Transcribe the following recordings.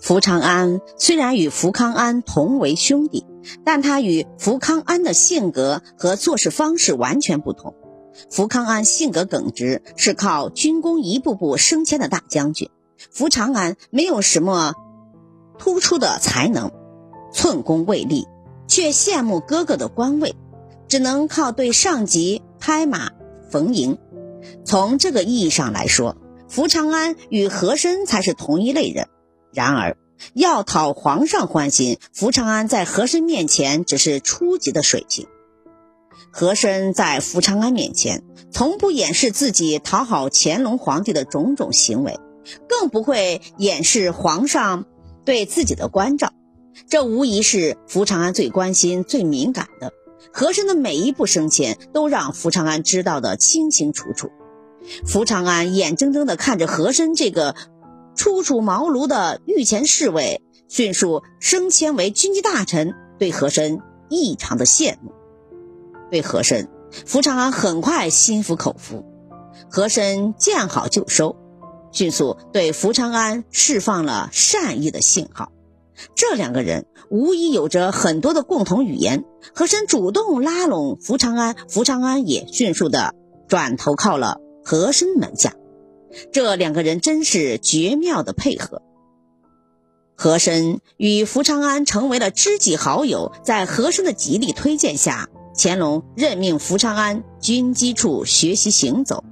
福长安虽然与福康安同为兄弟，但他与福康安的性格和做事方式完全不同。福康安性格耿直，是靠军功一步步升迁的大将军；福长安没有什么突出的才能，寸功未立，却羡慕哥哥的官位，只能靠对上级拍马逢迎。从这个意义上来说，福长安与和珅才是同一类人。然而，要讨皇上欢心，福长安在和珅面前只是初级的水平。和珅在福长安面前从不掩饰自己讨好乾隆皇帝的种种行为，更不会掩饰皇上对自己的关照。这无疑是福长安最关心、最敏感的。和珅的每一步升迁都让福长安知道的清清楚楚。福长安眼睁睁地看着和珅这个。初出茅庐的御前侍卫迅速升迁为军机大臣，对和珅异常的羡慕。对和珅，福长安很快心服口服。和珅见好就收，迅速对福长安释放了善意的信号。这两个人无疑有着很多的共同语言。和珅主动拉拢福长安，福长安也迅速的转投靠了和珅门下。这两个人真是绝妙的配合。和珅与福长安成为了知己好友，在和珅的极力推荐下，乾隆任命福长安军机处学习行走，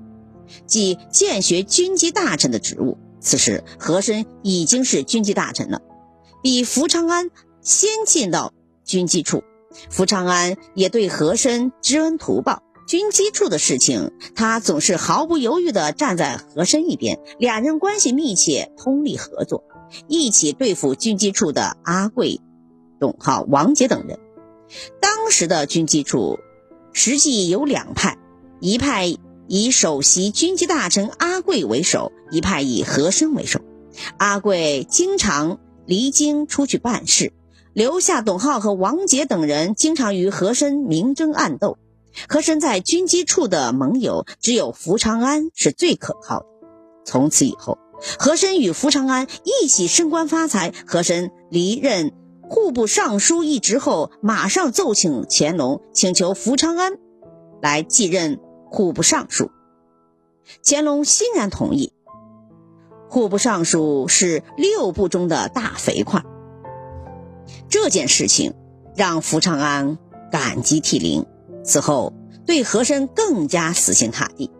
即建学军机大臣的职务。此时，和珅已经是军机大臣了，比福长安先进到军机处。福长安也对和珅知恩图报。军机处的事情，他总是毫不犹豫地站在和珅一边，两人关系密切，通力合作，一起对付军机处的阿贵、董浩、王杰等人。当时的军机处实际有两派，一派以首席军机大臣阿贵为首，一派以和珅为首。阿贵经常离京出去办事，留下董浩和王杰等人，经常与和珅明争暗斗。和珅在军机处的盟友只有福长安是最可靠的。从此以后，和珅与福长安一起升官发财。和珅离任户部尚书一职后，马上奏请乾隆，请求福长安来继任户部尚书。乾隆欣然同意。户部尚书是六部中的大肥块。这件事情让福长安感激涕零。此后，对和珅更加死心塌地。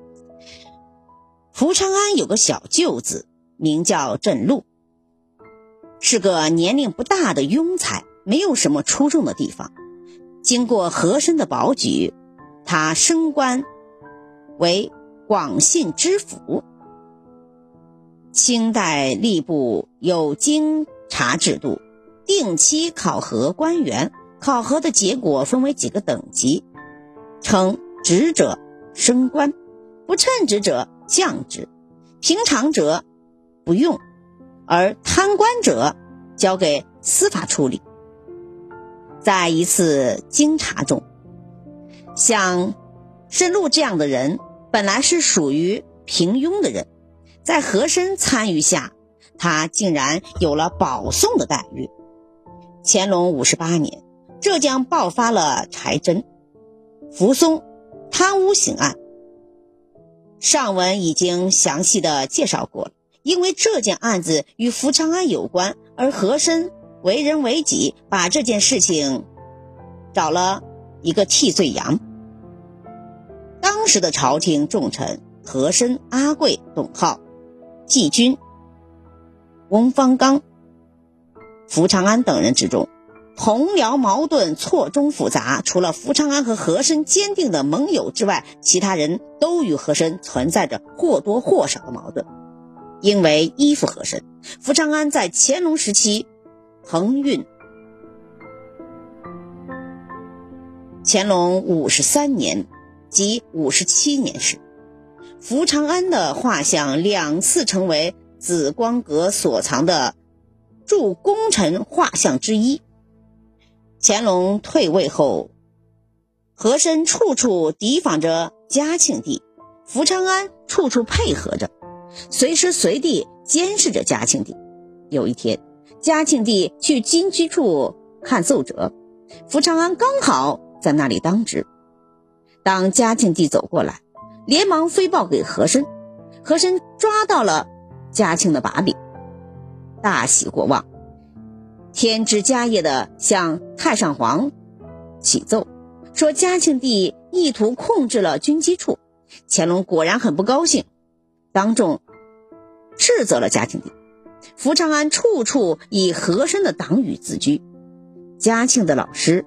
福长安有个小舅子，名叫镇禄，是个年龄不大的庸才，没有什么出众的地方。经过和珅的保举，他升官为广信知府。清代吏部有经察制度，定期考核官员，考核的结果分为几个等级。称职者升官，不称职者降职，平常者不用，而贪官者交给司法处理。在一次经查中，像申禄这样的人，本来是属于平庸的人，在和珅参与下，他竟然有了保送的待遇。乾隆五十八年，浙江爆发了柴真。扶松贪污刑案，上文已经详细的介绍过了。因为这件案子与福长安有关，而和珅为人为己，把这件事情找了一个替罪羊。当时的朝廷重臣和珅、阿贵、董浩、季军、翁方刚、福长安等人之中。同僚矛盾错综复杂，除了福长安和和珅坚定的盟友之外，其他人都与和珅存在着或多或少的矛盾。因为依附和珅，福长安在乾隆时期横运。乾隆五十三年即五十七年时，福长安的画像两次成为紫光阁所藏的驻功臣画像之一。乾隆退位后，和珅处处提防着嘉庆帝，福长安处处配合着，随时随地监视着嘉庆帝。有一天，嘉庆帝去金居处看奏折，福长安刚好在那里当值。当嘉庆帝走过来，连忙飞报给和珅，和珅抓到了嘉庆的把柄，大喜过望，添枝加叶的向太上皇启奏，说嘉庆帝意图控制了军机处。乾隆果然很不高兴，当众斥责了嘉庆帝。福长安处处以和珅的党羽自居，嘉庆的老师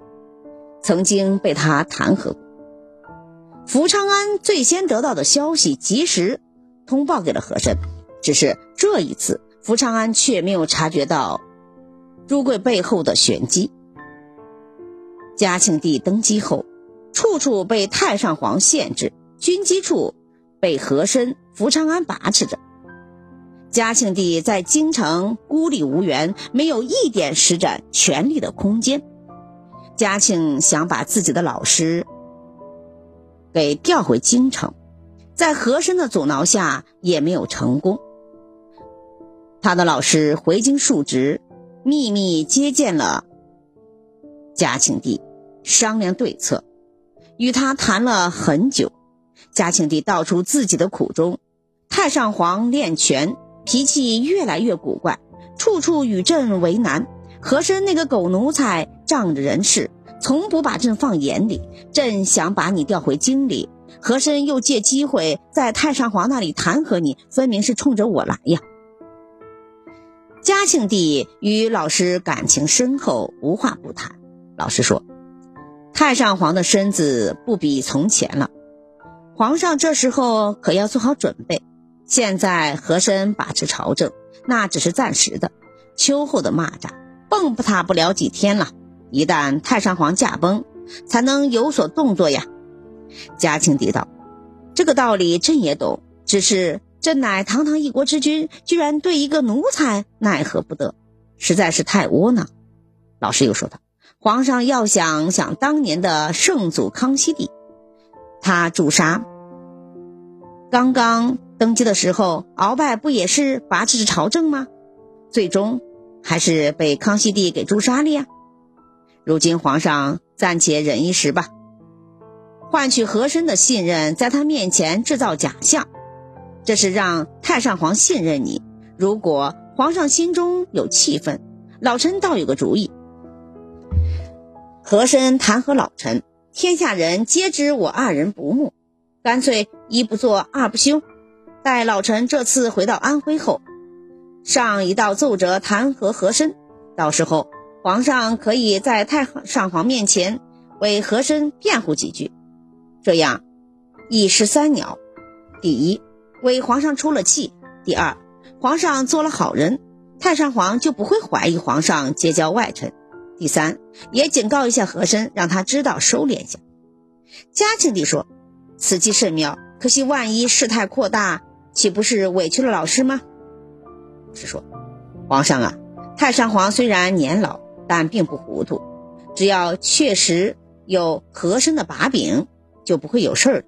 曾经被他弹劾过。福长安最先得到的消息，及时通报给了和珅，只是这一次，福长安却没有察觉到朱贵背后的玄机。嘉庆帝登基后，处处被太上皇限制，军机处被和珅、福长安把持着。嘉庆帝在京城孤立无援，没有一点施展权力的空间。嘉庆想把自己的老师给调回京城，在和珅的阻挠下也没有成功。他的老师回京述职，秘密接见了嘉庆帝，商量对策，与他谈了很久。嘉庆帝道出自己的苦衷：太上皇练权。脾气越来越古怪，处处与朕为难。和珅那个狗奴才仗着人势，从不把朕放眼里。朕想把你调回京里，和珅又借机会在太上皇那里弹劾你，分明是冲着我来呀。嘉庆帝与老师感情深厚，无话不谈。老师说：“太上皇的身子不比从前了，皇上这时候可要做好准备。”现在和珅把持朝政，那只是暂时的。秋后的蚂蚱蹦不踏不了几天了。一旦太上皇驾崩，才能有所动作呀。嘉庆帝道：“这个道理朕也懂，只是朕乃堂堂一国之君，居然对一个奴才奈何不得，实在是太窝囊。”老师又说道：“皇上要想想当年的圣祖康熙帝，他诛杀刚刚。”登基的时候，鳌拜不也是把持朝政吗？最终还是被康熙帝给诛杀了呀。如今皇上暂且忍一时吧，换取和珅的信任，在他面前制造假象，这是让太上皇信任你。如果皇上心中有气愤，老臣倒有个主意：和珅弹劾老臣，天下人皆知我二人不睦，干脆一不做二不休。待老臣这次回到安徽后，上一道奏折弹劾和珅，到时候皇上可以在太上皇面前为和珅辩护几句，这样一石三鸟：第一，为皇上出了气；第二，皇上做了好人，太上皇就不会怀疑皇上结交外臣；第三，也警告一下和珅，让他知道收敛下。嘉庆帝说：“此计甚妙，可惜万一事态扩大。”岂不是委屈了老师吗？是说，皇上啊，太上皇虽然年老，但并不糊涂，只要确实有和珅的把柄，就不会有事儿。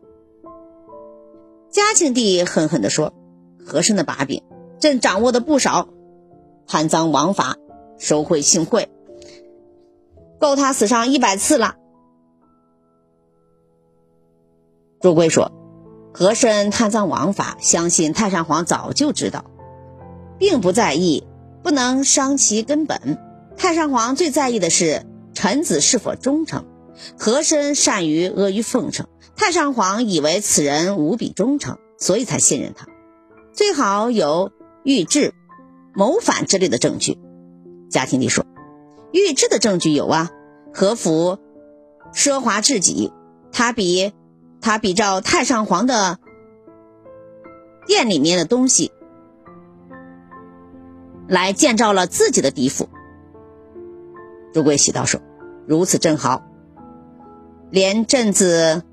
嘉庆帝恨恨地说：“和珅的把柄，朕掌握的不少，贪赃枉法、受贿行贿，够他死上一百次了。”朱贵说。和珅贪赃枉法，相信太上皇早就知道，并不在意，不能伤其根本。太上皇最在意的是臣子是否忠诚。和珅善于阿谀奉承，太上皇以为此人无比忠诚，所以才信任他。最好有预制、谋反之类的证据。嘉庆帝说：“预制的证据有啊，和府奢华至极，他比。”他比照太上皇的殿里面的东西来建造了自己的邸府。朱贵喜道说：“如此正好，连镇子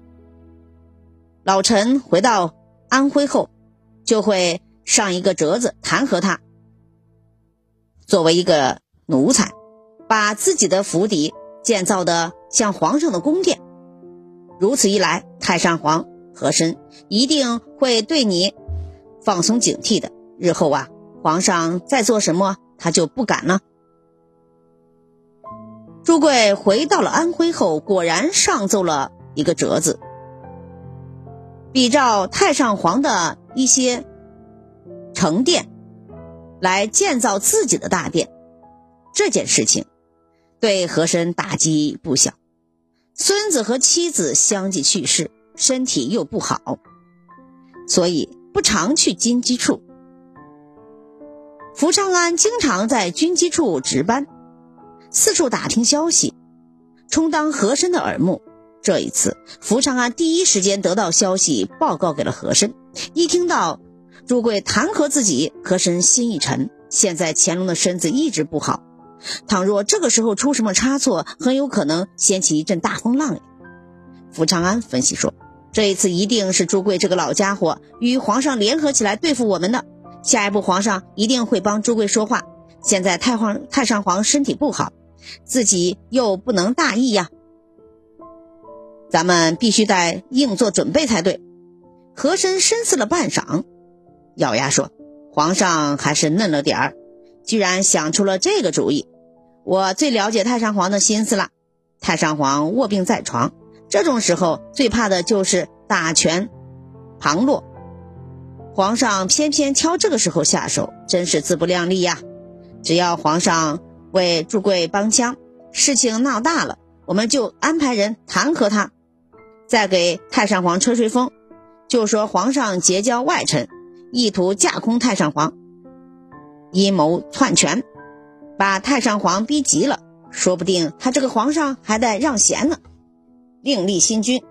老臣回到安徽后，就会上一个折子弹劾他，作为一个奴才，把自己的府邸建造的像皇上的宫殿。如此一来。”太上皇和珅一定会对你放松警惕的。日后啊，皇上再做什么，他就不敢了。朱贵回到了安徽后，果然上奏了一个折子，比照太上皇的一些成殿，来建造自己的大殿。这件事情对和珅打击不小。孙子和妻子相继去世，身体又不好，所以不常去军机处。福昌安经常在军机处值班，四处打听消息，充当和珅的耳目。这一次，福长安第一时间得到消息，报告给了和珅。一听到朱贵弹劾自己，和珅心一沉。现在乾隆的身子一直不好，倘若这个时候出什么差错，很有可能掀起一阵大风浪呀。福长安分析说：“这一次一定是朱贵这个老家伙与皇上联合起来对付我们的。”下一步，皇上一定会帮朱贵说话。现在太皇太上皇身体不好，自己又不能大意呀，咱们必须得硬做准备才对。和珅深思了半晌，咬牙说：“皇上还是嫩了点儿，居然想出了这个主意。我最了解太上皇的心思了。太上皇卧病在床，这种时候最怕的就是大权旁落。”皇上偏偏挑这个时候下手，真是自不量力呀！只要皇上为朱贵帮腔，事情闹大了，我们就安排人弹劾他，再给太上皇吹吹风，就说皇上结交外臣，意图架空太上皇，阴谋篡权，把太上皇逼急了，说不定他这个皇上还得让贤呢，另立新君。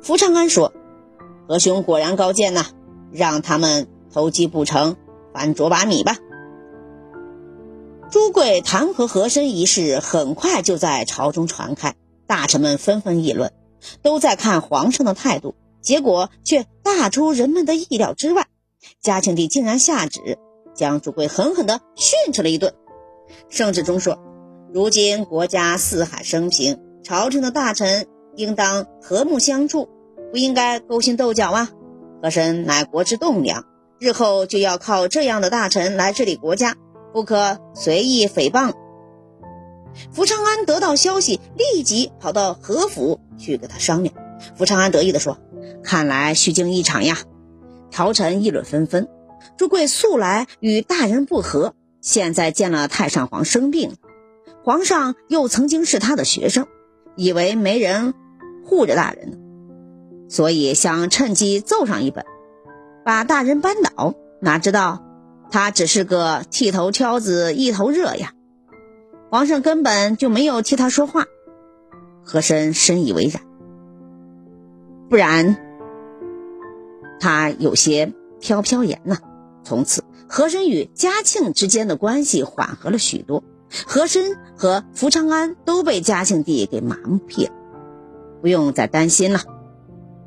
福长安说。和兄果然高见呐，让他们投机不成，反啄把米吧。朱贵弹劾和珅一事很快就在朝中传开，大臣们纷纷议论，都在看皇上的态度。结果却大出人们的意料之外，嘉庆帝竟然下旨将朱贵狠狠地训斥了一顿。圣旨中说：“如今国家四海升平，朝廷的大臣应当和睦相处。”不应该勾心斗角啊！和珅乃国之栋梁，日后就要靠这样的大臣来治理国家，不可随意诽谤。福长安得到消息，立即跑到和府去跟他商量。福长安得意地说：“看来虚惊一场呀！”朝臣议论纷纷。朱贵素来与大人不和，现在见了太上皇生病，皇上又曾经是他的学生，以为没人护着大人呢。所以想趁机奏上一本，把大人扳倒。哪知道他只是个剃头挑子一头热呀！皇上根本就没有替他说话。和珅深以为然，不然他有些飘飘然呢。从此，和珅与嘉庆之间的关系缓和了许多。和珅和福长安都被嘉庆帝给麻木屁了，不用再担心了。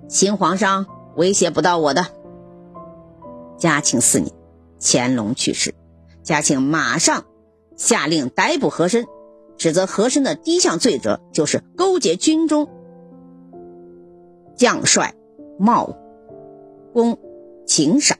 新皇上威胁不到我的。嘉庆四年，乾隆去世，嘉庆马上下令逮捕和珅，指责和珅的第一项罪责就是勾结军中将帅冒功请赏。